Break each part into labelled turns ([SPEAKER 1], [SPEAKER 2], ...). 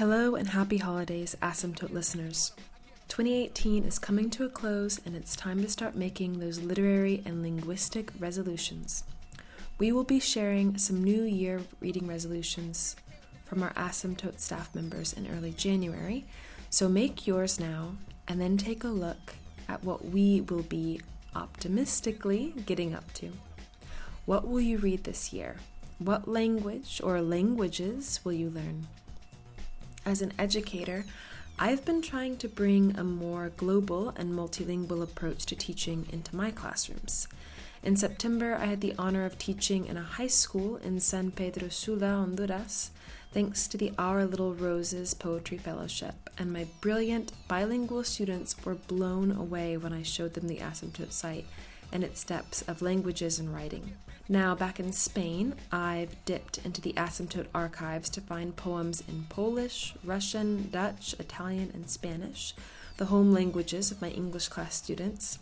[SPEAKER 1] Hello and happy holidays, Asymptote listeners. 2018 is coming to a close and it's time to start making those literary and linguistic resolutions. We will be sharing some New Year reading resolutions from our Asymptote staff members in early January, so make yours now and then take a look at what we will be optimistically getting up to. What will you read this year? What language or languages will you learn? As an educator, I've been trying to bring a more global and multilingual approach to teaching into my classrooms. In September, I had the honor of teaching in a high school in San Pedro Sula, Honduras, thanks to the Our Little Roses Poetry Fellowship, and my brilliant bilingual students were blown away when I showed them the Asymptote site and its depths of languages and writing. Now, back in Spain, I've dipped into the Asymptote archives to find poems in Polish, Russian, Dutch, Italian, and Spanish, the home languages of my English class students,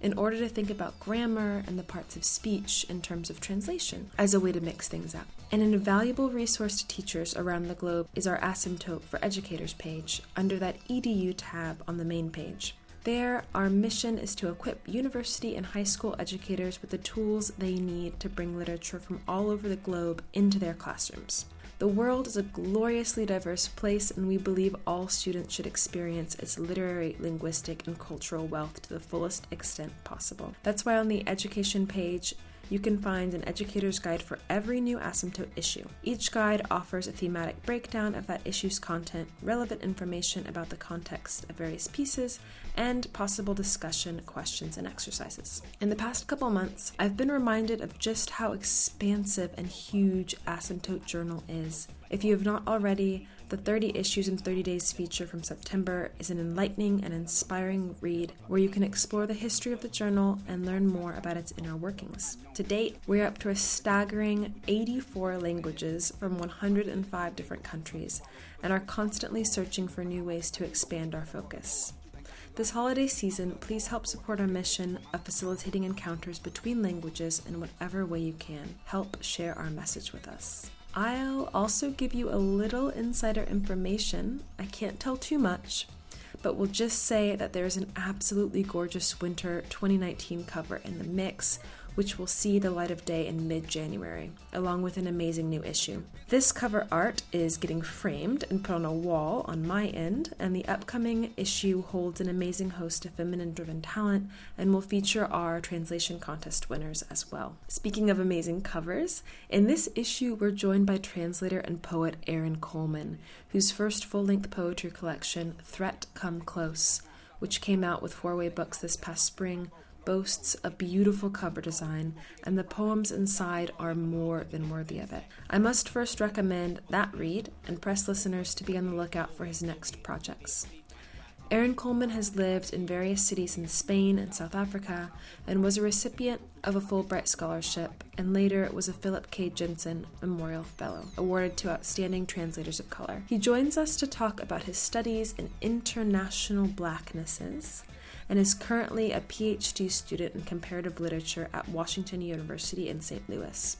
[SPEAKER 1] in order to think about grammar and the parts of speech in terms of translation as a way to mix things up. And an invaluable resource to teachers around the globe is our Asymptote for Educators page under that EDU tab on the main page. There, our mission is to equip university and high school educators with the tools they need to bring literature from all over the globe into their classrooms. The world is a gloriously diverse place, and we believe all students should experience its literary, linguistic, and cultural wealth to the fullest extent possible. That's why on the education page, you can find an educator's guide for every new asymptote issue. Each guide offers a thematic breakdown of that issue's content, relevant information about the context of various pieces, and possible discussion, questions, and exercises. In the past couple months, I've been reminded of just how expansive and huge Asymptote Journal is. If you have not already, the 30 Issues in 30 Days feature from September is an enlightening and inspiring read where you can explore the history of the journal and learn more about its inner workings. To date, we're up to a staggering 84 languages from 105 different countries and are constantly searching for new ways to expand our focus. This holiday season, please help support our mission of facilitating encounters between languages in whatever way you can. Help share our message with us. I'll also give you a little insider information. I can't tell too much, but we'll just say that there's an absolutely gorgeous winter 2019 cover in the mix which will see the light of day in mid January, along with an amazing new issue. This cover art is getting framed and put on a wall on my end, and the upcoming issue holds an amazing host of feminine driven talent and will feature our translation contest winners as well. Speaking of amazing covers, in this issue we're joined by translator and poet Aaron Coleman, whose first full length poetry collection, Threat Come Close, which came out with Four Way Books this past spring, boasts a beautiful cover design, and the poems inside are more than worthy of it. I must first recommend that read and press listeners to be on the lookout for his next projects. Aaron Coleman has lived in various cities in Spain and South Africa and was a recipient of a Fulbright Scholarship and later was a Philip K. Jensen Memorial Fellow, awarded to outstanding translators of color. He joins us to talk about his studies in international blacknesses and is currently a PhD student in comparative literature at Washington University in St. Louis.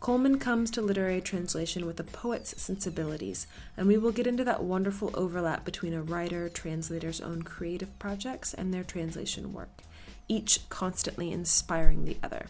[SPEAKER 1] Coleman comes to literary translation with a poet's sensibilities, and we will get into that wonderful overlap between a writer, translator's own creative projects, and their translation work, each constantly inspiring the other.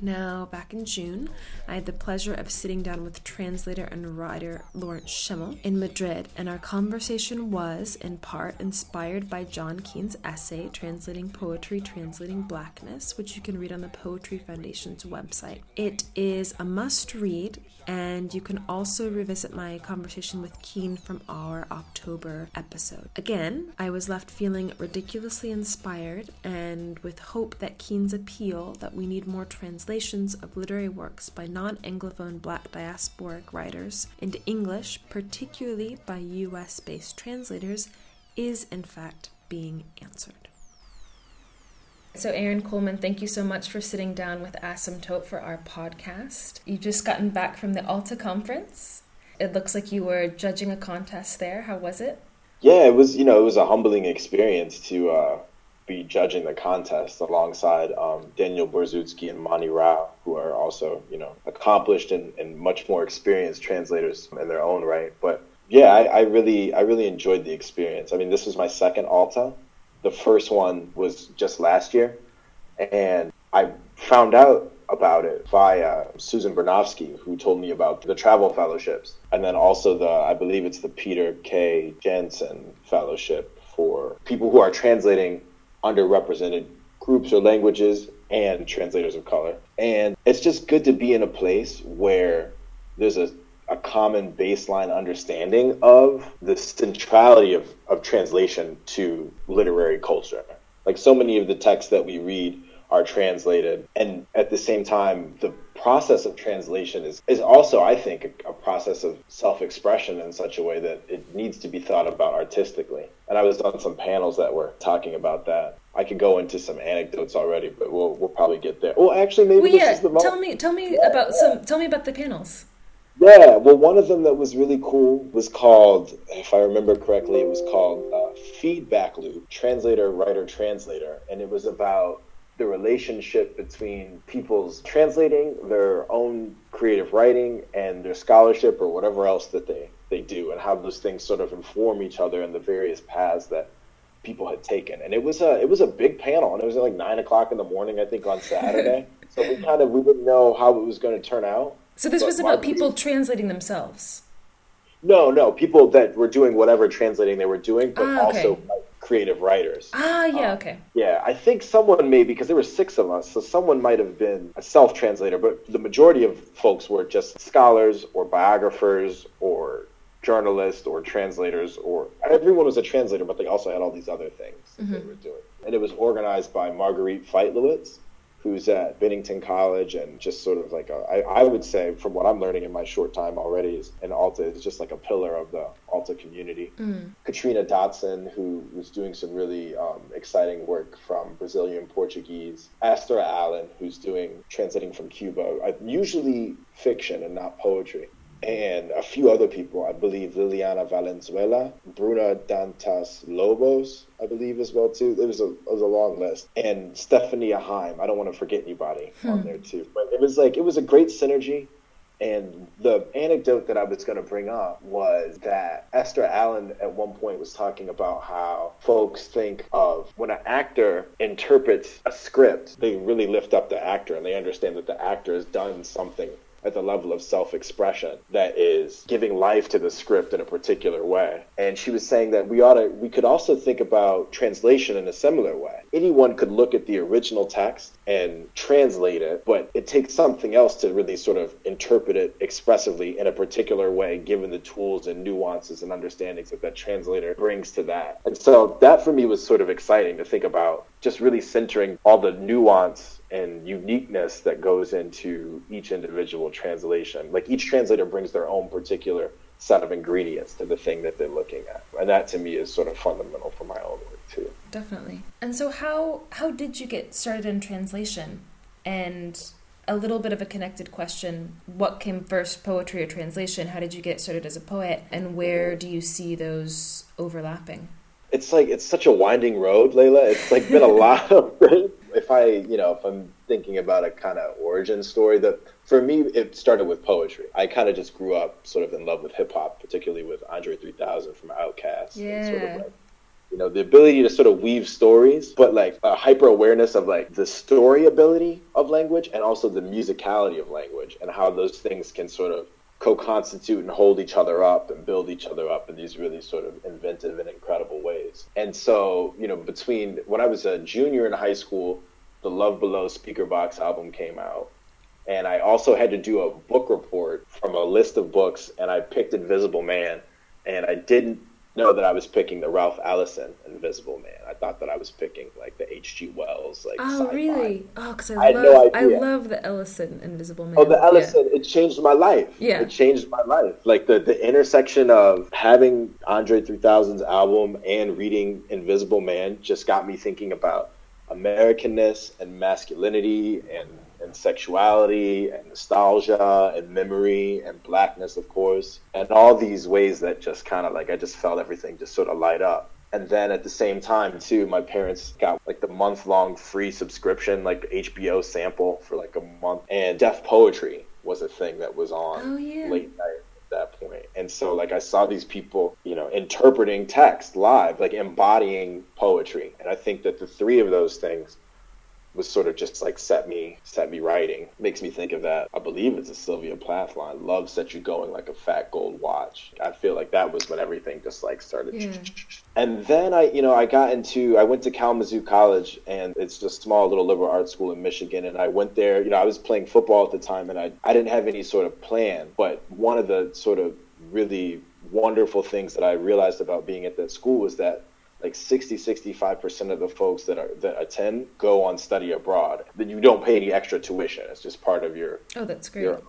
[SPEAKER 1] Now, back in June, I had the pleasure of sitting down with translator and writer Lawrence Schimmel in Madrid, and our conversation was, in part, inspired by John Keene's essay, Translating Poetry, Translating Blackness, which you can read on the Poetry Foundation's website. It is a must read, and you can also revisit my conversation with Keene from our October episode. Again, I was left feeling ridiculously inspired and with hope that Keene's appeal that we need more translation translations of literary works by non Anglophone black diasporic writers into English, particularly by US based translators, is in fact being answered. So, Aaron Coleman, thank you so much for sitting down with Asymptote for our podcast. You've just gotten back from the Alta conference. It looks like you were judging a contest there. How was it?
[SPEAKER 2] Yeah, it was. You know, it was a humbling experience to uh, be judging the contest alongside um, Daniel Borzutzky and Mani Rao, who are also, you know, accomplished and, and much more experienced translators in their own right. But yeah, I, I really I really enjoyed the experience. I mean, this was my second Alta. The first one was just last year, and I found out about it via Susan Bernofsky, who told me about the travel fellowships, and then also the I believe it's the Peter K. Jensen Fellowship for people who are translating underrepresented groups or languages and translators of color. And it's just good to be in a place where there's a, a common baseline understanding of the centrality of, of translation to literary culture. Like so many of the texts that we read are translated. And at the same time, the process of translation is, is also, I think, a, a process of self expression in such a way that it needs to be thought about artistically. And I was on some panels that were talking about that. I could go into some anecdotes already, but we'll we'll probably get there. Well, actually, maybe
[SPEAKER 1] well,
[SPEAKER 2] this
[SPEAKER 1] yeah.
[SPEAKER 2] is the moment.
[SPEAKER 1] Tell me, tell me yeah, about yeah. some. Tell me about the panels.
[SPEAKER 2] Yeah, well, one of them that was really cool was called, if I remember correctly, it was called uh, Feedback Loop, Translator, Writer, Translator, and it was about the relationship between people's translating their own creative writing and their scholarship or whatever else that they, they do and how those things sort of inform each other and the various paths that people had taken. And it was a it was a big panel and it was like nine o'clock in the morning, I think, on Saturday. so we kind of we didn't know how it was going to turn out.
[SPEAKER 1] So this was about people translating themselves.
[SPEAKER 2] No, no, people that were doing whatever translating they were doing, but
[SPEAKER 1] Ah, okay.
[SPEAKER 2] also creative writers.
[SPEAKER 1] Ah, yeah,
[SPEAKER 2] Um,
[SPEAKER 1] okay.
[SPEAKER 2] Yeah, I think someone maybe because there were six of us, so someone might have been a self translator, but the majority of folks were just scholars or biographers or journalists or translators or everyone was a translator, but they also had all these other things that they were doing. And it was organized by Marguerite Feitlowitz, who's at Bennington College and just sort of like a, I, I would say from what I'm learning in my short time already is in Alta is just like a pillar of the Alta community. Katrina Dodson, who was doing some really um, exciting work from Brazilian Portuguese. Esther Allen, who's doing translating from Cuba, uh, usually fiction and not poetry. And a few other people, I believe Liliana Valenzuela, Bruna Dantas Lobos, I believe as well too. It was a it was a long list, and Stephanie Heim. I don't want to forget anybody on hmm. there too. But it was like it was a great synergy. And the anecdote that I was going to bring up was that Esther Allen at one point was talking about how folks think of when an actor interprets a script, they really lift up the actor and they understand that the actor has done something at the level of self expression that is giving life to the script in a particular way. And she was saying that we ought to, we could also think about translation in a similar way. Anyone could look at the original text and translate it, but it takes something else to really sort of interpret it expressively in a particular way, given the tools and nuances and understandings that that translator brings to that. And so that for me was sort of exciting to think about just really centering all the nuance and uniqueness that goes into each individual translation. Like each translator brings their own particular set of ingredients to the thing that they're looking at. And that to me is sort of fundamental for my own work too.
[SPEAKER 1] Definitely. And so how how did you get started in translation? And a little bit of a connected question, what came first, poetry or translation? How did you get started as a poet and where do you see those overlapping?
[SPEAKER 2] It's like it's such a winding road, Layla. It's like been a lot of. If I, you know, if I'm thinking about a kind of origin story, that for me it started with poetry. I kind of just grew up sort of in love with hip hop, particularly with Andre 3000 from Outkast. And sort
[SPEAKER 1] Yeah.
[SPEAKER 2] of like, you know, the ability to sort of weave stories, but like a hyper awareness of like the story ability of language and also the musicality of language and how those things can sort of co-constitute and hold each other up and build each other up in these really sort of inventive and incredible ways. And so, you know, between when I was a junior in high school, the Love Below Speaker Box album came out. And I also had to do a book report from a list of books, and I picked Invisible Man. And I didn't know that I was picking the Ralph Ellison Invisible Man. I thought that I was picking like the H.G. Wells, like
[SPEAKER 1] Oh,
[SPEAKER 2] sci-fi.
[SPEAKER 1] really? Oh, because I,
[SPEAKER 2] I
[SPEAKER 1] love
[SPEAKER 2] no
[SPEAKER 1] I love the Ellison Invisible Man.
[SPEAKER 2] Oh, the
[SPEAKER 1] Yeah.
[SPEAKER 2] Ellison, it changed my life.
[SPEAKER 1] Yeah.
[SPEAKER 2] It changed my life. Like the, the intersection of having Andre 3000's album and reading Invisible Man just got me thinking about Americanness and masculinity and, and sexuality and nostalgia and memory and blackness, of course, and all these ways that just kind of like I just felt everything just sort of light up. And then at the same time, too, my parents got like the month long free subscription, like HBO sample for like a month. And deaf poetry was a thing that was on
[SPEAKER 1] Oh, yeah.
[SPEAKER 2] late night at that point. And And so like I saw these people, you know, interpreting text live, like embodying poetry. And I think that the three of those things was sort of just like set me set me writing. Makes me think of that. I believe it's a Sylvia Plath line. Love set you going like a fat gold watch. I feel like that was when everything just like started.
[SPEAKER 1] Yeah.
[SPEAKER 2] And then I, you know, I got into I went to Kalamazoo College, and it's just a small little liberal arts school in Michigan. And I went there. You know, I was playing football at the time, and I I didn't have any sort of plan. But one of the sort of really wonderful things that I realized about being at that school was that like 60 65% of the folks that are that attend go on study abroad then you don't pay any extra tuition. It's just part of your
[SPEAKER 1] Oh, that's great.
[SPEAKER 2] your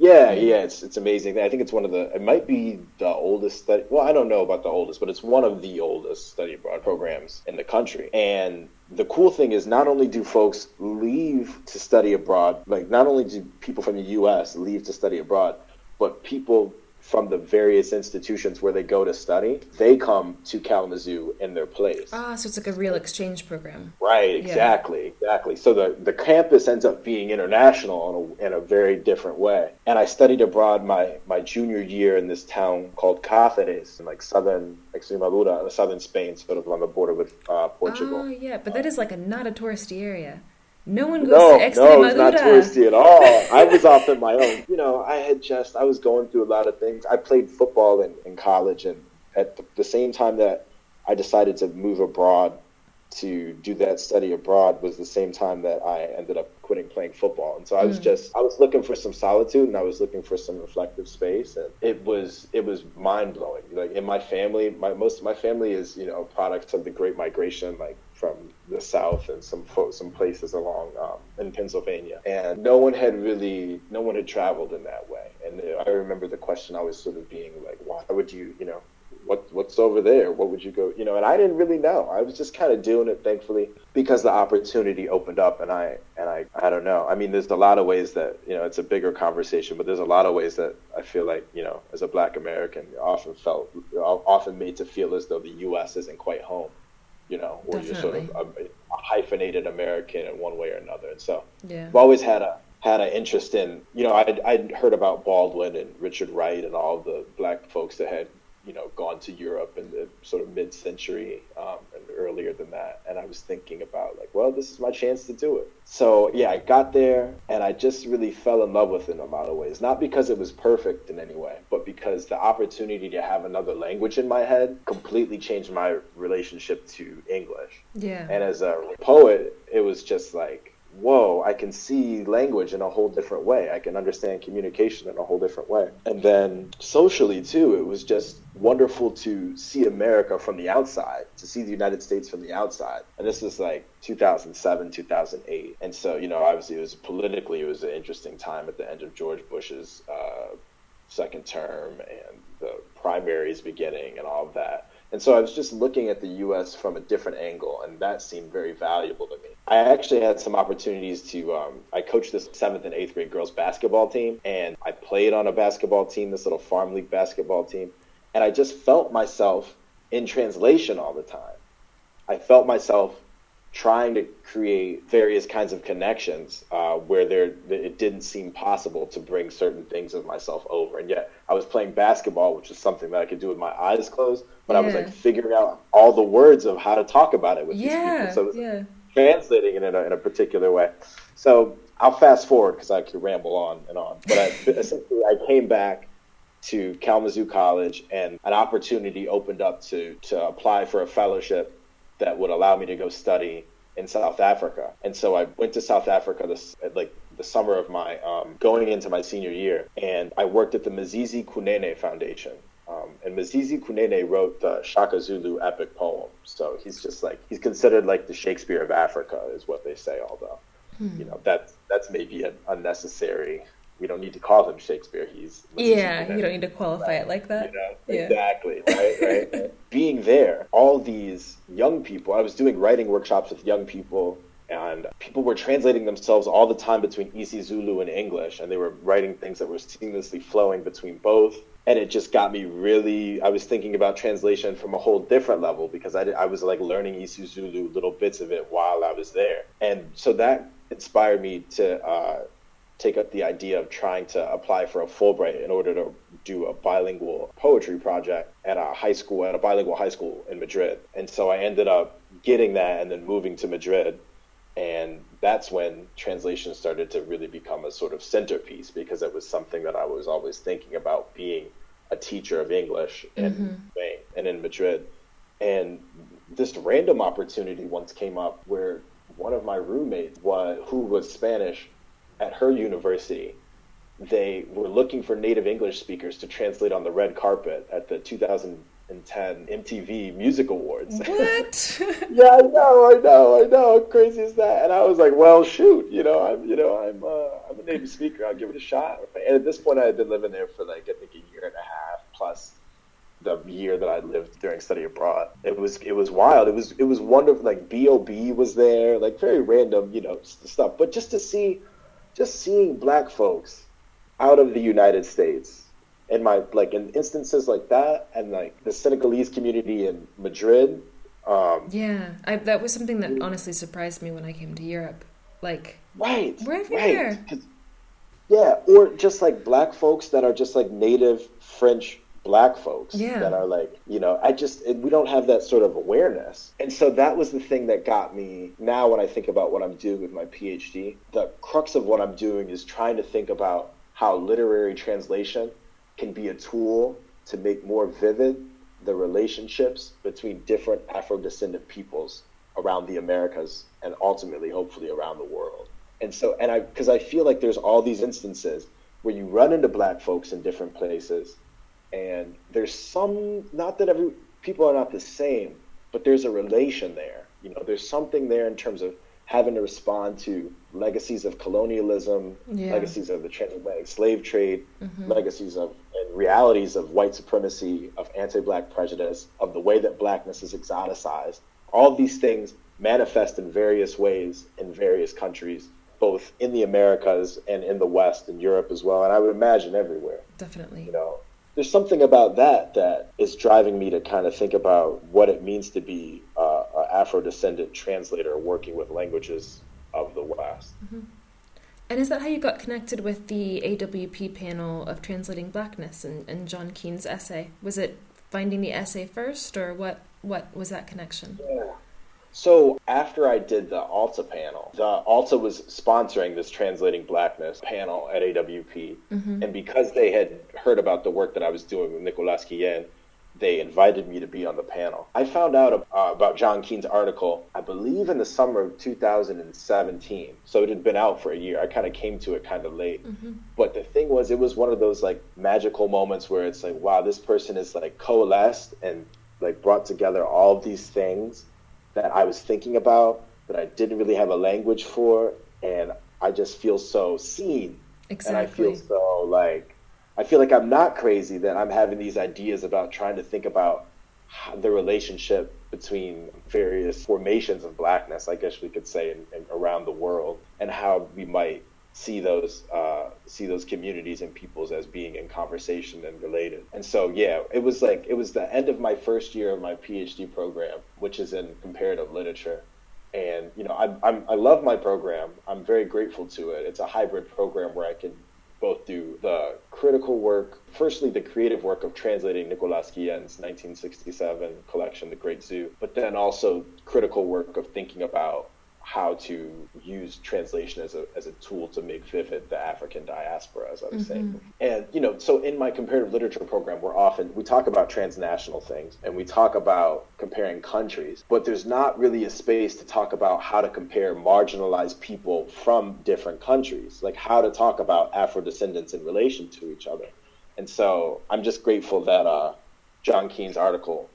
[SPEAKER 2] yeah yeah. it's it's amazing. I think it's one of the it might be the oldest study well i don't know about the oldest but it's one of the oldest study abroad programs in the country. And the cool thing is not only do folks leave to study abroad like not only do people from the us leave to study abroad but people from the various institutions where they go to study, they come to Kalamazoo in their place.
[SPEAKER 1] Ah, so it's like a real exchange program.
[SPEAKER 2] Right, exactly, exactly. So the, the campus ends up being international in a, in a very different way. And I studied abroad my, my junior year in this town called Cáceres, in like southern Extremadura, southern Spain, sort of on the border with uh, Portugal.
[SPEAKER 1] Oh, yeah, but that is like a not a touristy area. No one goes
[SPEAKER 2] No,
[SPEAKER 1] to
[SPEAKER 2] no, it's not touristy at all. I was off on my own. You know, I had just, I was going through a lot of things. I played football in, in college, and at the, the same time that I decided to move abroad to do that study abroad was the same time that I ended up quitting playing football. And so I was just, I was looking for some solitude and I was looking for some reflective space. And it was, it was mind blowing. Like in my family, my, most of my family is, you know, products of the Great Migration, like from the South and some some places along um, in Pennsylvania, and no one had really, no one had traveled in that way. And I remember the question always sort of being like, "Why would you, you know, what what's over there? What would you go, you know?" And I didn't really know. I was just kind of doing it, thankfully, because the opportunity opened up, and I and I I don't know. I mean, there's a lot of ways that you know it's a bigger conversation, but there's a lot of ways that I feel like you know, as a Black American, you often felt often made to feel as though the U.S. isn't quite home you know, or you're sort of a, a hyphenated American in one way or another. And so
[SPEAKER 1] Yeah.
[SPEAKER 2] I've always had a had an interest in, you know, I'd, I'd heard about Baldwin and Richard Wright and all the black folks that had, you know, gone to Europe in the sort of mid-century um, and earlier than that. And I was thinking about like, well, this is my chance to do it. So yeah, I got there and I just really fell in love with it in a lot of ways. Not because it was perfect in any way, but because the opportunity to have another language in my head completely changed my relationship to English.
[SPEAKER 1] Yeah.
[SPEAKER 2] And as a poet, it was just like, whoa, I can see language in a whole different way. I can understand communication in a whole different way. And then socially, too, it was just wonderful to see America from the outside, to see the United States from the outside. And this was like 2007, 2008. And so, you know, obviously it was politically, it was an interesting time at the end of George Bush's uh, second term and the primaries beginning and all of that. And so I was just looking at the U.S. from a different angle, and that seemed very valuable to me. I actually had some opportunities to. Um, I coached this seventh and eighth grade girls basketball team, and I played on a basketball team, this little farm league basketball team, and I just felt myself in translation all the time. I felt myself trying to create various kinds of connections uh, where there it didn't seem possible to bring certain things of myself over, and yet I was playing basketball, which is something that I could do with my eyes closed, but I was like figuring out all the words of how to talk about it with
[SPEAKER 1] yeah.
[SPEAKER 2] these people. So
[SPEAKER 1] yeah.
[SPEAKER 2] translating it in a, in a particular way. So I'll fast forward because I could ramble on and on. But I, essentially, I came back to Kalamazoo College, and an opportunity opened up to to apply for a fellowship that would allow me to go study in South Africa. And so I went to South Africa this like the summer of my um, going into my senior year, and I worked at the Mazisi Kunene Foundation. Um, and Mazisi Kunene wrote the Shaka Zulu epic poem. So he's just like he's considered like the Shakespeare of Africa, is what they say. Although, you know, that's that's maybe an unnecessary. We don't need to call him Shakespeare. He's
[SPEAKER 1] Yeah, you don't need to qualify it like that.
[SPEAKER 2] you know
[SPEAKER 1] Yeah.
[SPEAKER 2] exactly right right being there all these young people i was doing writing workshops with young people and people were translating themselves all the time between isiZulu and english and they were writing things that were seamlessly flowing between both and it just got me really i was thinking about translation from a whole different level because i, did, I was like learning isiZulu little bits of it while i was there and so that inspired me to uh, take up the idea of trying to apply for a Fulbright in order to do a bilingual poetry project at a high school, at a bilingual high school in Madrid. And so I ended up getting that and then moving to Madrid. And that's when translation started to really become a sort of centerpiece because it was something that I was always thinking about being a teacher of English in mm-hmm. Spain and in Madrid. And this random opportunity once came up where one of my roommates was, who was Spanish at her university they were looking for native English speakers to translate on the red carpet at the 2010 MTV Music Awards.
[SPEAKER 1] What?
[SPEAKER 2] yeah, I know, I know, I know. How crazy is that? And I was like, well, shoot, you know, I'm, you know, I'm, uh, I'm a native speaker. I'll give it a shot. And at this point, I had been living there for like I think a year and a half plus the year that I lived during study abroad. It was it was wild. It was it was wonderful. Like B.O.B. was there, like very random, you know, stuff. But just to see, just seeing black folks out of the United States. In my like in instances like that, and like the Senegalese community in Madrid. Um,
[SPEAKER 1] yeah, I, that was something that honestly surprised me when I came to Europe. Like,
[SPEAKER 2] right,
[SPEAKER 1] we're everywhere.
[SPEAKER 2] Right. Yeah, or just like black folks that are just like native French black folks
[SPEAKER 1] yeah.
[SPEAKER 2] that are like, you know, I just, we don't have that sort of awareness. And so that was the thing that got me now when I think about what I'm doing with my PhD. The crux of what I'm doing is trying to think about how literary translation can be a tool to make more vivid the relationships between different Afro descendant peoples around the Americas and ultimately, hopefully, around the world. And so, and I, because I feel like there's all these instances where you run into black folks in different places, and there's some, not that every people are not the same, but there's a relation there. You know, there's something there in terms of having to respond to legacies of colonialism, yeah. legacies of the transatlantic slave trade, mm-hmm. legacies of and realities of white supremacy, of anti-black prejudice, of the way that blackness is exoticized. All these things manifest in various ways in various countries, both in the Americas and in the West and Europe as well, and I would imagine everywhere.
[SPEAKER 1] Definitely.
[SPEAKER 2] You know, there's something about that that is driving me to kind of think about what it means to be uh, an Afro descendant translator working with languages of the West.
[SPEAKER 1] Mm-hmm. And is that how you got connected with the AWP panel of translating blackness and, and John Keene's essay? Was it finding the essay first, or what? What was that connection?
[SPEAKER 2] Yeah. So after I did the Alta panel, the Alta was sponsoring this Translating Blackness panel at AWP. Mm-hmm. And because they had heard about the work that I was doing with Nicolas Guillen, they invited me to be on the panel. I found out uh, about John Keene's article, I believe in the summer of 2017. So it had been out for a year. I kind of came to it kind of late. Mm-hmm. But the thing was, it was one of those like magical moments where it's like, wow, this person is like coalesced and like brought together all these things that I was thinking about that I didn't really have a language for, and I just feel so seen.
[SPEAKER 1] Exactly.
[SPEAKER 2] And I feel so like I feel like I'm not crazy that I'm having these ideas about trying to think about the relationship between various formations of blackness, I guess we could say, in, in, around the world, and how we might see those uh, see those communities and peoples as being in conversation and related. And so, yeah, it was like it was the end of my first year of my PhD program, which is in comparative literature. And you know, I, I'm, I love my program. I'm very grateful to it. It's a hybrid program where I can both do the critical work, firstly the creative work of translating Nicolas Guillen's 1967 collection, The Great Zoo, but then also critical work of thinking about how to use translation as a, as a tool to make vivid the African diaspora, as I was mm-hmm. saying. And, you know, so in my comparative literature program, we're often, we talk about transnational things and we talk about comparing countries, but there's not really a space to talk about how to compare marginalized people from different countries, like how to talk about Afro descendants in relation to each other. And so I'm just grateful that uh, John Keene's article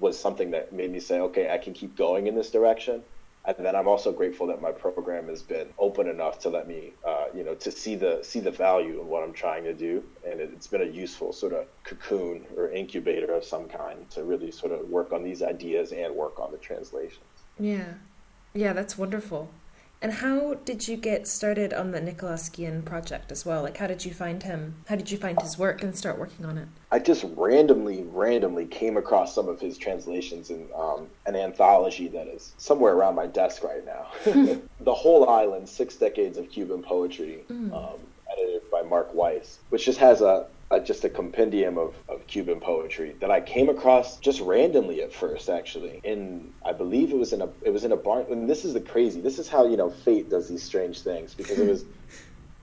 [SPEAKER 2] was something that made me say, okay, I can keep going in this direction and then I'm also grateful that my program has been open enough to let me, uh, you know, to see the see the value in what I'm trying to do, and it, has been a useful sort of cocoon or incubator of some kind to really sort of work on these ideas and work on the translations.
[SPEAKER 1] Yeah, yeah, that's wonderful. And how did you get started on the Nicolas Guillen project as well? Like, how did you find him? How did you find his work and start working on it?
[SPEAKER 2] I just randomly, randomly came across some of his translations in um, an anthology that is somewhere around my desk right now. the Whole Island: Six Decades of Cuban Poetry, mm. um, edited by Mark Weiss, which just has a just a compendium of, of Cuban poetry that I came across just randomly at first, actually. In I believe it was in a it was in a barn. And this is the crazy. This is how you know fate does these strange things because it was.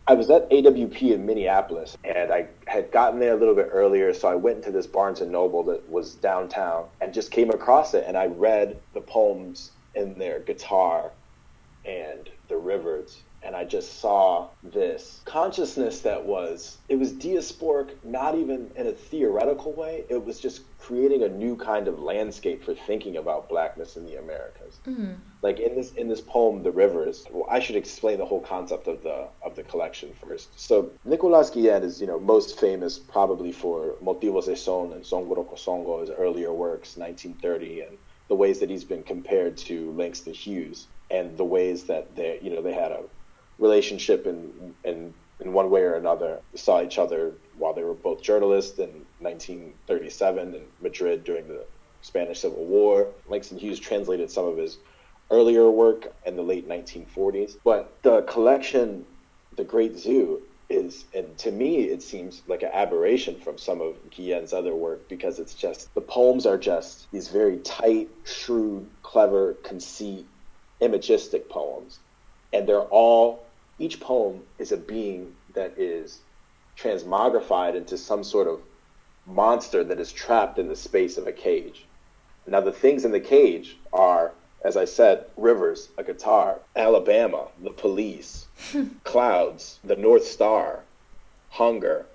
[SPEAKER 2] I was at AWP in Minneapolis, and I had gotten there a little bit earlier, so I went into this Barnes and Noble that was downtown, and just came across it, and I read the poems in their guitar and the rivers and I just saw this consciousness that was it was diasporic, not even in a theoretical way. It was just creating a new kind of landscape for thinking about blackness in the Americas. Mm-hmm. Like in this in this poem, "The Rivers." Well, I should explain the whole concept of the of the collection first. So Nicolas Guillen is you know most famous probably for Motivos de Son and Son Songo, his earlier works, 1930, and the ways that he's been compared to Langston Hughes and the ways that they you know they had a relationship in in in one way or another saw each other while they were both journalists in 1937 in Madrid during the Spanish Civil War. Langston Hughes translated some of his earlier work in the late 1940s. But the collection, The Great Zoo, is, and to me, it seems like an aberration from some of Guillen's other work because it's just, the poems are just these very tight, shrewd, clever, conceit, imagistic poems. And they're all each poem is a being that is transmogrified into some sort of monster that is trapped in the space of a cage. Now, the things in the cage are, as I said, rivers, a guitar, Alabama, the police, clouds, the North Star, hunger,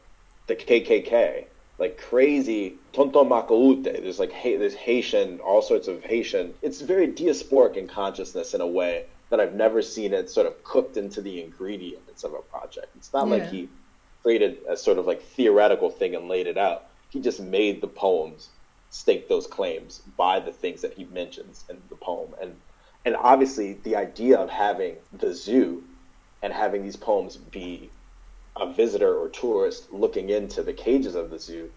[SPEAKER 2] the KKK, like crazy tonton macoute. There's like there's Haitian, all sorts of Haitian. It's very diasporic in consciousness in a way that I've never seen it sort of cooked into the ingredients of a project. It's not yeah. like he created a sort of like theoretical thing and laid it out. He just made the poems stake those claims by the things that he mentions in the poem. And and obviously the idea of having the zoo and having these poems be a visitor or tourist looking into the cages of the zoo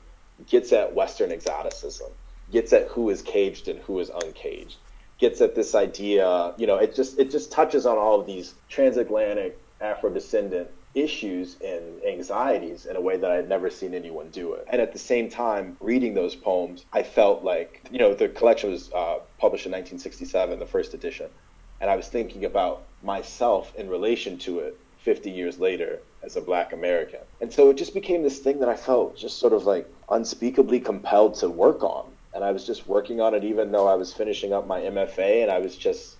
[SPEAKER 2] gets at Western exoticism, gets at who is caged and who is uncaged gets at this idea. You know, it just it just touches on all of these transatlantic Afro descendant issues and anxieties in a way that I had never seen anyone do it. And at the same time, reading those poems, I felt like you know the collection was uh, published in 1967, the first edition, and I was thinking about myself in relation to it 50 years later as a black American. And so it just became this thing that I felt just sort of like unspeakably compelled to work on and I was just working on it even though I was finishing up my MFA and I was just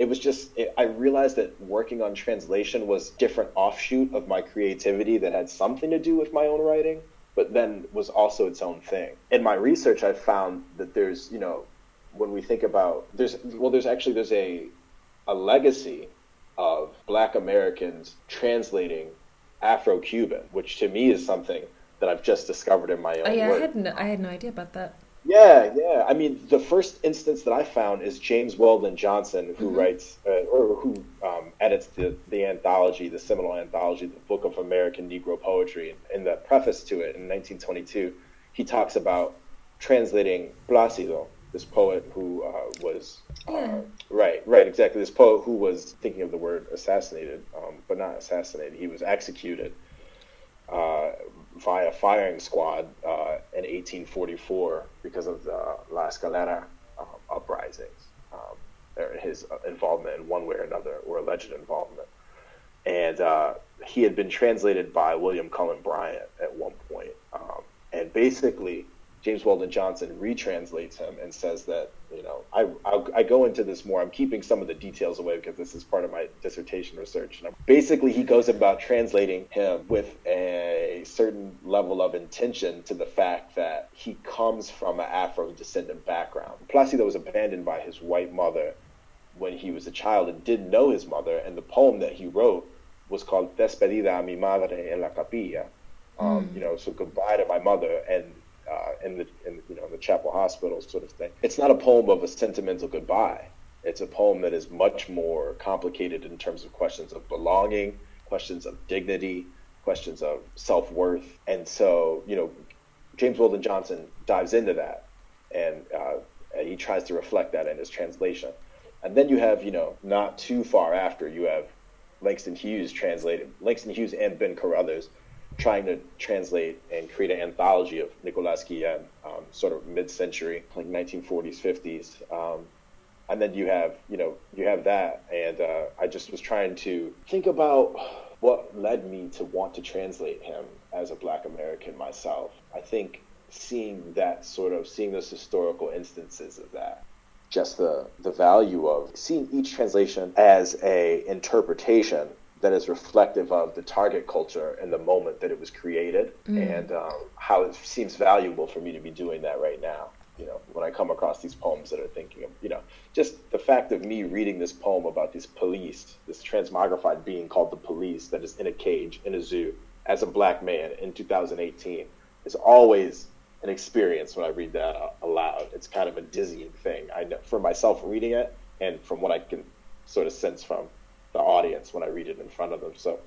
[SPEAKER 2] it was just it, I realized that working on translation was different offshoot of my creativity that had something to do with my own writing but then was also its own thing. In my research I found that there's, you know, when we think about there's well there's actually there's a a legacy of black Americans translating Afro-Cuban, which to me is something that I've just discovered in my oh, own
[SPEAKER 1] oh, yeah,
[SPEAKER 2] work.
[SPEAKER 1] I had no, I had no idea about that.
[SPEAKER 2] Yeah, yeah. I mean, the first instance that I found is James Weldon Johnson, who mm-hmm. writes uh, or who um, edits the, the anthology, the seminal anthology, the Book of American Negro Poetry. In the preface to it, in 1922, he talks about translating Placido, this poet who uh, was uh, right, right, exactly. This poet who was thinking of the word assassinated, um, but not assassinated. He was executed uh, via firing squad uh, in 1844 because of the La Escalera um, uprisings, um, his involvement in one way or another, or alleged involvement. And uh, he had been translated by William Cullen Bryant at one point. Um, and basically, James Weldon Johnson retranslates him and says that you know I I'll, i go into this more. I'm keeping some of the details away because this is part of my dissertation research. And basically, he goes about translating him with a certain level of intention to the fact that he comes from an Afro descendant background. Placido was abandoned by his white mother when he was a child and didn't know his mother. And the poem that he wrote was called Despedida a mi madre en la capilla. Um, mm. You know, so goodbye to my mother and uh, in the in, you know the chapel hospital sort of thing. It's not a poem of a sentimental goodbye. It's a poem that is much more complicated in terms of questions of belonging, questions of dignity, questions of self worth, and so you know James Weldon Johnson dives into that, and, uh, and he tries to reflect that in his translation. And then you have you know not too far after you have Langston Hughes translated Langston Hughes and Ben Carruthers trying to translate and create an anthology of Nicolas Guillen, um, sort of mid-century, like 1940s, 50s. Um, and then you have, you know, you have that. And uh, I just was trying to think about what led me to want to translate him as a black American myself. I think seeing that sort of, seeing those historical instances of that just the the value of seeing each translation as a interpretation that is reflective of the target culture and the moment that it was created, mm. and um, how it seems valuable for me to be doing that right now. You know, when I come across these poems that are thinking of, you know, just the fact of me reading this poem about this police, this transmogrified being called the police that is in a cage in a zoo as a black man in 2018 is always an experience when I read that aloud. It's kind of a dizzying thing. I know for myself reading it, and from what I can sort of sense from the audience when I read it in front of them. So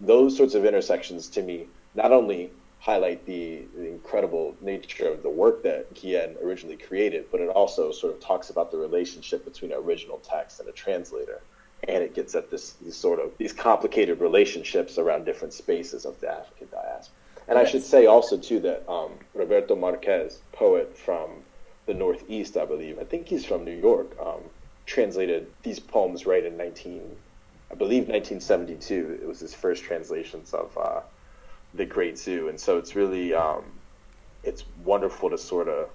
[SPEAKER 2] those sorts of intersections to me not only highlight the, the incredible nature of the work that Guillen originally created, but it also sort of talks about the relationship between an original text and a translator. And it gets at this these sort of these complicated relationships around different spaces of the African diaspora. And yes. I should say also too that um, Roberto Marquez, poet from the Northeast, I believe, I think he's from New York, um, translated these poems right in 19, I believe 1972. It was his first translations of uh, the Great Zoo, and so it's really um, it's wonderful to sort of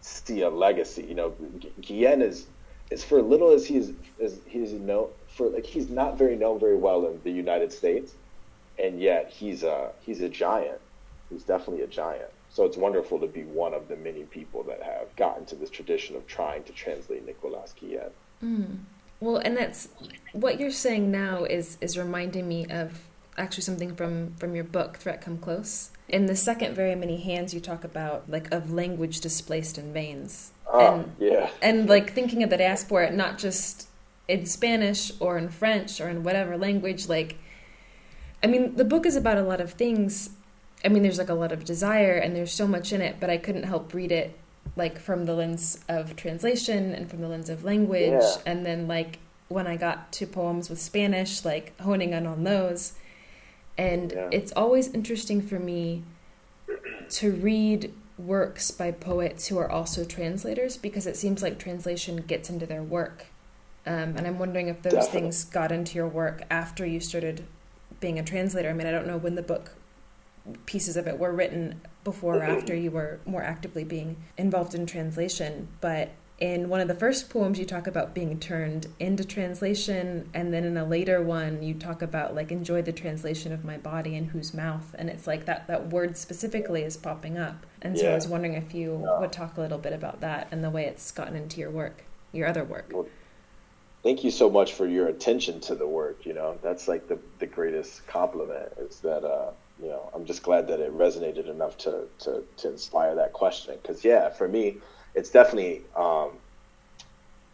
[SPEAKER 2] see a legacy. You know, Guillen is is for little as he's as he's known for like he's not very known very well in the United States, and yet he's a he's a giant He's definitely a giant. So it's wonderful to be one of the many people that have gotten to this tradition of trying to translate Nicolas Guillen.
[SPEAKER 1] Mm. Well, and that's what you're saying now is is reminding me of actually something from from your book Threat Come Close. In the second very many hands you talk about like of language displaced in veins.
[SPEAKER 2] Oh, and, yeah.
[SPEAKER 1] And like thinking of the diaspora not just in Spanish or in French or in whatever language like I mean, the book is about a lot of things I mean, there's like a lot of desire and there's so much in it, but I couldn't help read it like from the lens of translation and from the lens of language. Yeah. And then like when I got to poems with Spanish, like honing in on those. And yeah. it's always interesting for me to read works by poets who are also translators because it seems like translation gets into their work. Um, and I'm wondering if those Definitely. things got into your work after you started being a translator. I mean, I don't know when the book pieces of it were written before or after you were more actively being involved in translation. But in one of the first poems, you talk about being turned into translation, and then in a later one, you talk about like enjoy the translation of my body in whose mouth, and it's like that that word specifically is popping up. And so yeah. I was wondering if you yeah. would talk a little bit about that and the way it's gotten into your work, your other work. Well,
[SPEAKER 2] thank you so much for your attention to the work. You know, that's like the the greatest compliment is that. Uh, Just glad that it resonated enough to to, to inspire that question. Because yeah, for me, it's definitely um,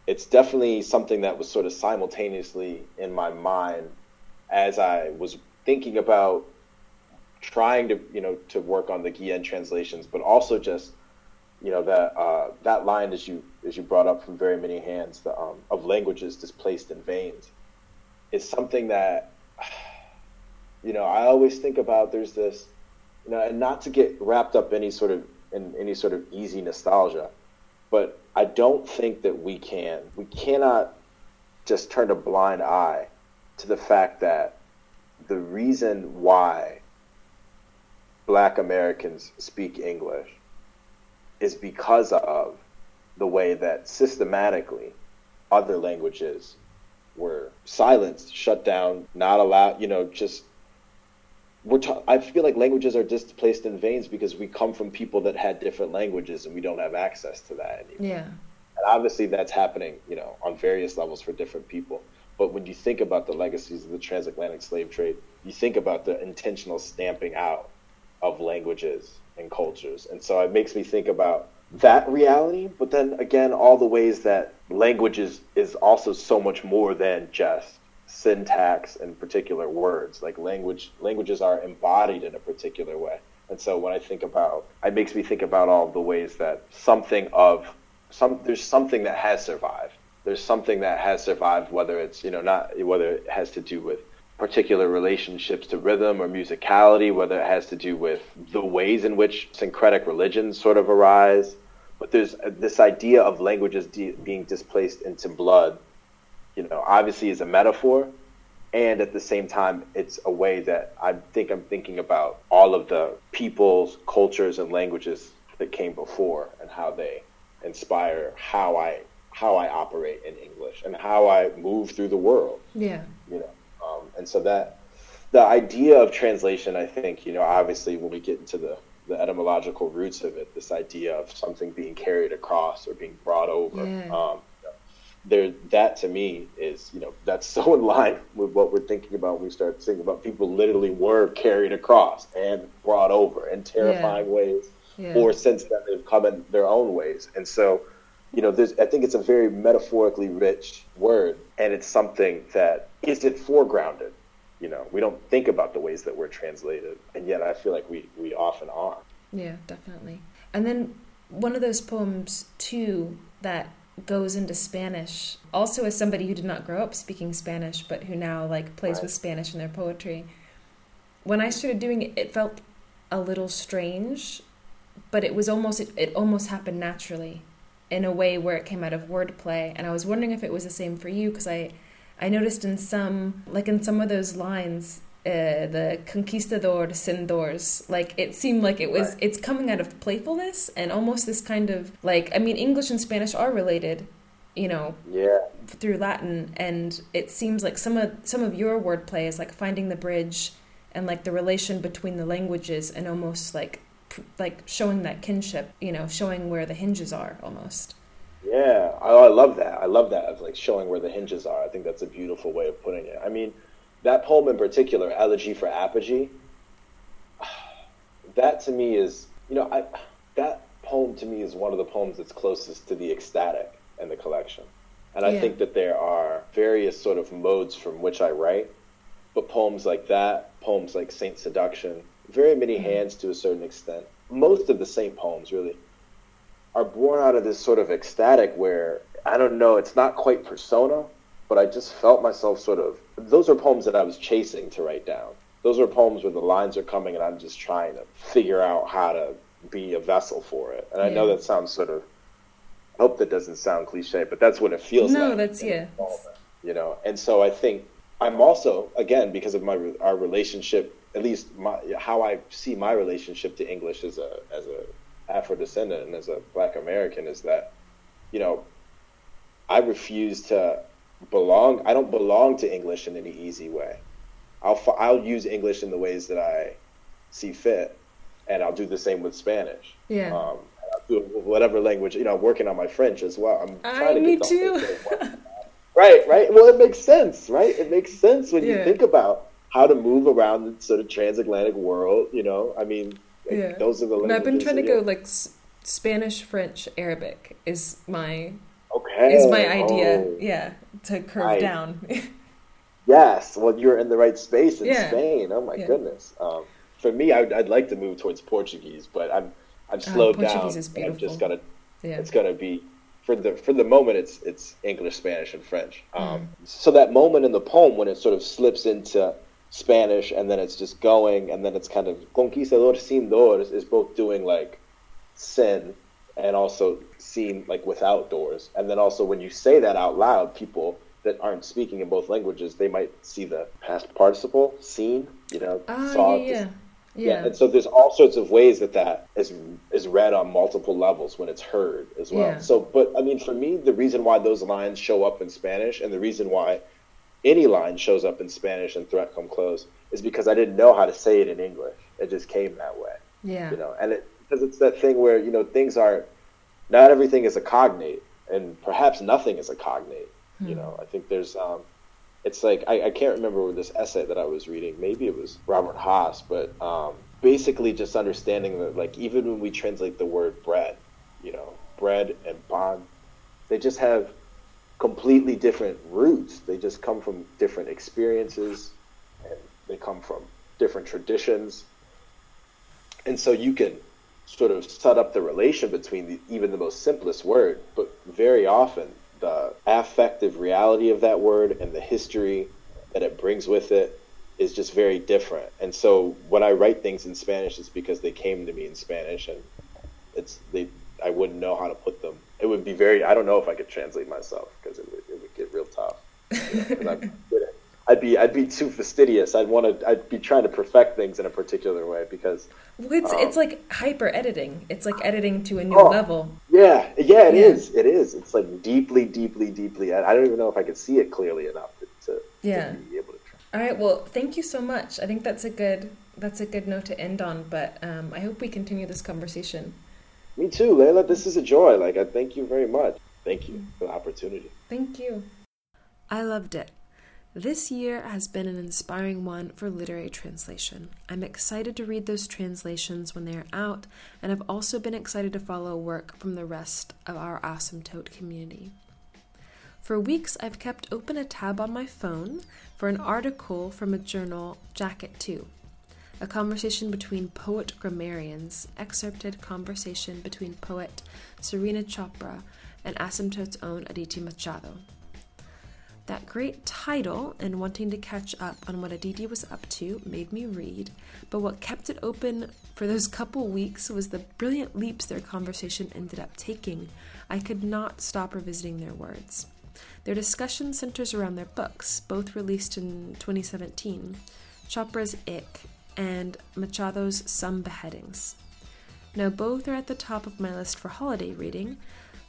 [SPEAKER 2] it's definitely something that was sort of simultaneously in my mind as I was thinking about trying to you know to work on the Guillen translations, but also just you know that uh, that line as you as you brought up from very many hands the, um, of languages displaced in veins is something that you know, I always think about there's this, you know, and not to get wrapped up any sort of in any sort of easy nostalgia, but I don't think that we can, we cannot just turn a blind eye to the fact that the reason why black Americans speak English is because of the way that systematically other languages were silenced, shut down, not allowed, you know, just we're ta- I feel like languages are displaced in veins because we come from people that had different languages and we don't have access to that anymore.
[SPEAKER 1] Yeah.
[SPEAKER 2] And obviously that's happening, you know, on various levels for different people. But when you think about the legacies of the transatlantic slave trade, you think about the intentional stamping out of languages and cultures. And so it makes me think about that reality, but then again, all the ways that languages is also so much more than just syntax and particular words. Like language, languages are embodied in a particular way. And so when I think about, it makes me think about all the ways that something of some, there's something that has survived. There's something that has survived, whether it's, you know, not, whether it has to do with particular relationships to rhythm or musicality, whether it has to do with the ways in which syncretic religions sort of arise. But there's uh, this idea of languages de- being displaced into blood, you know, obviously is a metaphor. And at the same time, it's a way that I think I'm thinking about all of the peoples, cultures, and languages that came before and how they inspire how I how I operate in English and how I move through the world.
[SPEAKER 1] Yeah.
[SPEAKER 2] You know, um, and so that the idea of translation, I think, you know, obviously when we get into the, the etymological roots of it, this idea of something being carried across or being brought over,
[SPEAKER 1] Yeah.
[SPEAKER 2] um, there, that to me is, you know, that's so in line with what we're thinking about when we start thinking about people literally were carried across and brought over in terrifying ways,
[SPEAKER 1] Yeah.
[SPEAKER 2] or since then they've come in their own ways. And so, you know, there's, I think it's a very metaphorically rich word, and it's something that isn't foregrounded. You know, we don't think about the ways that we're translated, and yet I feel like we, we often are.
[SPEAKER 1] Yeah, definitely. And then one of those poems too that goes into Spanish, also as somebody who did not grow up speaking Spanish, but who now like plays
[SPEAKER 2] Right.
[SPEAKER 1] with Spanish in their poetry. When I started doing it, it felt a little strange, but it was almost it, it almost happened naturally, in a way where it came out of wordplay. And I was wondering if it was the same for you because I, I noticed in some like in some of those lines uh, the conquistador sin doors. Like it seemed like it was
[SPEAKER 2] Right.
[SPEAKER 1] it's coming out of playfulness and almost this kind of like I mean English and Spanish are related, you know,
[SPEAKER 2] Yeah,
[SPEAKER 1] through Latin and it seems like some of some of your wordplay is like finding the bridge and like the relation between the languages and almost like like showing that kinship, you know, showing where the hinges are almost.
[SPEAKER 2] yeah. I, I love that. I love that of like showing where the hinges are. I think that's a beautiful way of putting it. I mean, that poem in particular, Elegy for Apogee, that to me is, you know, I that poem to me is one of the poems that's closest to the ecstatic in the collection. And I think that there are various sort of modes from which I write, but poems like that, poems like Saint Seduction, very many mm-hmm. hands to a certain extent. Most of the saint poems really are born out of this sort of ecstatic where I don't know, it's not quite persona, but I just felt myself sort of those are poems that I was chasing to write down. Those are poems where the lines are coming and I'm just trying to figure out how to be a vessel for it. And I know that sounds sort of I hope that doesn't sound cliche, but that's what it feels
[SPEAKER 1] No,
[SPEAKER 2] like.
[SPEAKER 1] No,
[SPEAKER 2] that's-
[SPEAKER 1] yeah.
[SPEAKER 2] You know, and so I think I'm also again because of my our relationship, at least my how I see my relationship to English as a as a Afro descendant and as a Black American is that, you know, I refuse to belong. I don't belong to English in any easy way. I'll I'll use English in the ways that I see fit, and I'll do the same with Spanish.
[SPEAKER 1] Yeah.
[SPEAKER 2] Um, do whatever language. You know, I'm working on my French as well. I'm
[SPEAKER 1] I-
[SPEAKER 2] trying to
[SPEAKER 1] me
[SPEAKER 2] get the
[SPEAKER 1] too.
[SPEAKER 2] right, right. Well, it makes sense, right? It makes sense when
[SPEAKER 1] Yeah.
[SPEAKER 2] you think about how to move around the sort of transatlantic world. You know, I mean, like,
[SPEAKER 1] Yeah.
[SPEAKER 2] those are the languages.
[SPEAKER 1] I've been trying to go
[SPEAKER 2] yeah.
[SPEAKER 1] like S- Spanish, French, Arabic is my
[SPEAKER 2] Okay.
[SPEAKER 1] is my idea.
[SPEAKER 2] Oh.
[SPEAKER 1] Yeah, to curve
[SPEAKER 2] Right.
[SPEAKER 1] down.
[SPEAKER 2] Yes, well, you're in the right space in
[SPEAKER 1] Yeah.
[SPEAKER 2] Spain. Oh my
[SPEAKER 1] Yeah.
[SPEAKER 2] goodness. Um, for me, I'd, I'd like to move towards Portuguese, but I'm I'm
[SPEAKER 1] Oh,
[SPEAKER 2] slowed down.
[SPEAKER 1] Portuguese is beautiful.
[SPEAKER 2] I'm just gonna
[SPEAKER 1] yeah.
[SPEAKER 2] it's gonna be for the for the moment it's it's English, Spanish, and French.
[SPEAKER 1] Mm.
[SPEAKER 2] Um, so that moment in the poem when it sort of slips into Spanish and then it's just going and then it's kind of conquistador sin doors is both doing like sin and also seen like without doors. And then also when you say that out loud, people that aren't speaking in both languages, they might see the past participle, seen, you know,
[SPEAKER 1] Ah,
[SPEAKER 2] saw.
[SPEAKER 1] yeah, yeah.
[SPEAKER 2] Yeah,
[SPEAKER 1] Yeah.
[SPEAKER 2] and so there's all sorts of ways that that is is read on multiple levels when it's heard as well.
[SPEAKER 1] Yeah.
[SPEAKER 2] So, but I mean, for me, the reason why those lines show up in Spanish and the reason why any line shows up in Spanish and Threat Come Close is because I didn't know how to say it in English. It just came that way,
[SPEAKER 1] yeah.
[SPEAKER 2] you know. And it because it's that thing where you know things are not everything is a cognate, and perhaps nothing is a cognate. You know, I think there's um, it's like I, I can't remember this essay that I was reading. Maybe it was Robert Hass, but um, basically just understanding that like even when we translate the word bread, you know, bread and pan, they just have completely different roots. They just come from different experiences, and they come from different traditions. And so you can sort of set up the relation between the, even the most simplest word, but very often the affective reality of that word and the history that it brings with it is just very different. And so when I write things in Spanish, it's because they came to me in Spanish, and it's they I wouldn't know how to put them. It would be very I don't know if I could translate myself because it would, it would get real tough. I'd, I'd be I'd be too fastidious. I'd want to I'd be trying to perfect things in a particular way because
[SPEAKER 1] well, it's um, it's like hyper editing. It's like editing to a new oh, level.
[SPEAKER 2] Yeah, yeah, it yeah. is. It is. It's like deeply, deeply, deeply. I, I don't even know if I could see it clearly enough to, to,
[SPEAKER 1] yeah. To be able to. Try. All right. Well, thank you so much. I think that's a good that's a good note to end on. But um, I hope we continue this conversation.
[SPEAKER 2] Me too, Layla. This is a joy. Like I thank you very much. Thank you for the opportunity.
[SPEAKER 1] Thank you. I loved it. This year has been an inspiring one for literary translation. I'm excited to read those translations when they are out, and I've also been excited to follow work from the rest of our asymptote community. For weeks, I've kept open a tab on my phone for an article from a journal, Jacket 2, a conversation between poet grammarians, excerpted conversation between poet Serena Chopra and Asymptote's own Aditi Machado. That great title and wanting to catch up on what Aditi was up to made me read, but what kept it open for those couple weeks was the brilliant leaps their conversation ended up taking. I could not stop revisiting their words. Their discussion centers around their books, both released in 2017 Chopra's Ic and Machado's Some Beheadings. Now, both are at the top of my list for holiday reading,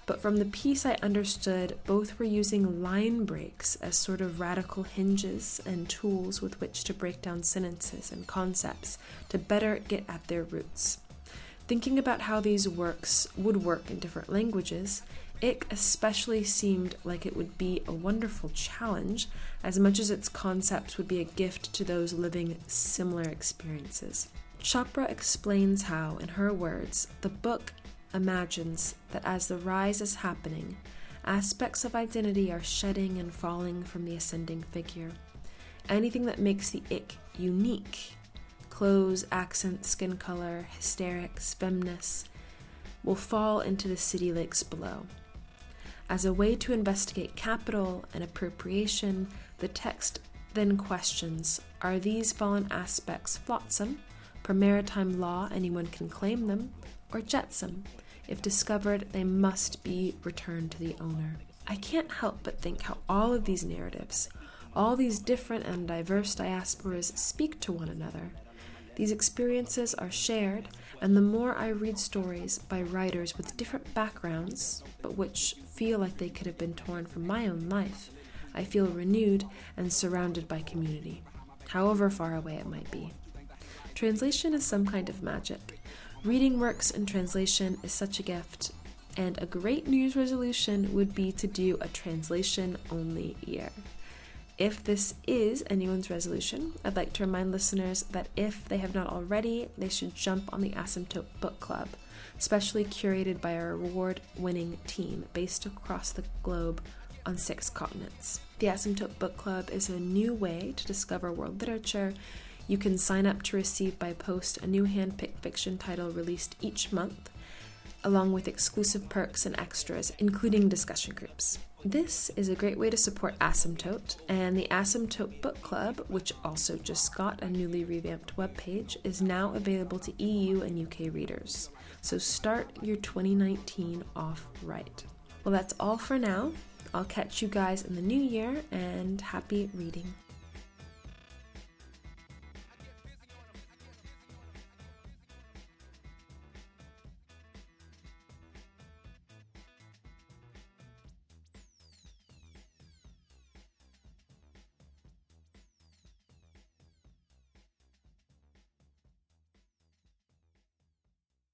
[SPEAKER 1] but from the piece I understood both were using line breaks as sort of radical hinges and tools with which to break down sentences and concepts to better get at their roots. Thinking about how these works would work in different languages, Ic especially seemed like it would be a wonderful challenge, as much as its concepts would be a gift to those living similar experiences. Chopra explains how, in her words, the book imagines that as the rise is happening, aspects of identity are shedding and falling from the ascending figure. Anything that makes the ik unique clothes, accent, skin color, hysterics, femness will fall into the city lakes below. As a way to investigate capital and appropriation, the text then questions Are these fallen aspects flotsam? Per maritime law, anyone can claim them, or jetsam? If discovered, they must be returned to the owner. I can't help but think how all of these narratives, all these different and diverse diasporas speak to one another. These experiences are shared, and the more I read stories by writers with different backgrounds, but which feel like they could have been torn from my own life, I feel renewed and surrounded by community, however far away it might be. Translation is some kind of magic, Reading works in translation is such a gift, and a great New Year's resolution would be to do a translation only year. If this is anyone's resolution, I'd like to remind listeners that if they have not already, they should jump on the Asymptote Book Club, specially curated by our award winning team based across the globe on six continents. The Asymptote Book Club is a new way to discover world literature you can sign up to receive by post a new handpicked fiction title released each month, along with exclusive perks and extras, including discussion groups. This is a great way to support Asymptote, and the Asymptote Book Club, which also just got a newly revamped webpage, is now available to EU and UK readers. So start your 2019 off right. Well, that's all for now. I'll catch you guys in the new year, and happy reading.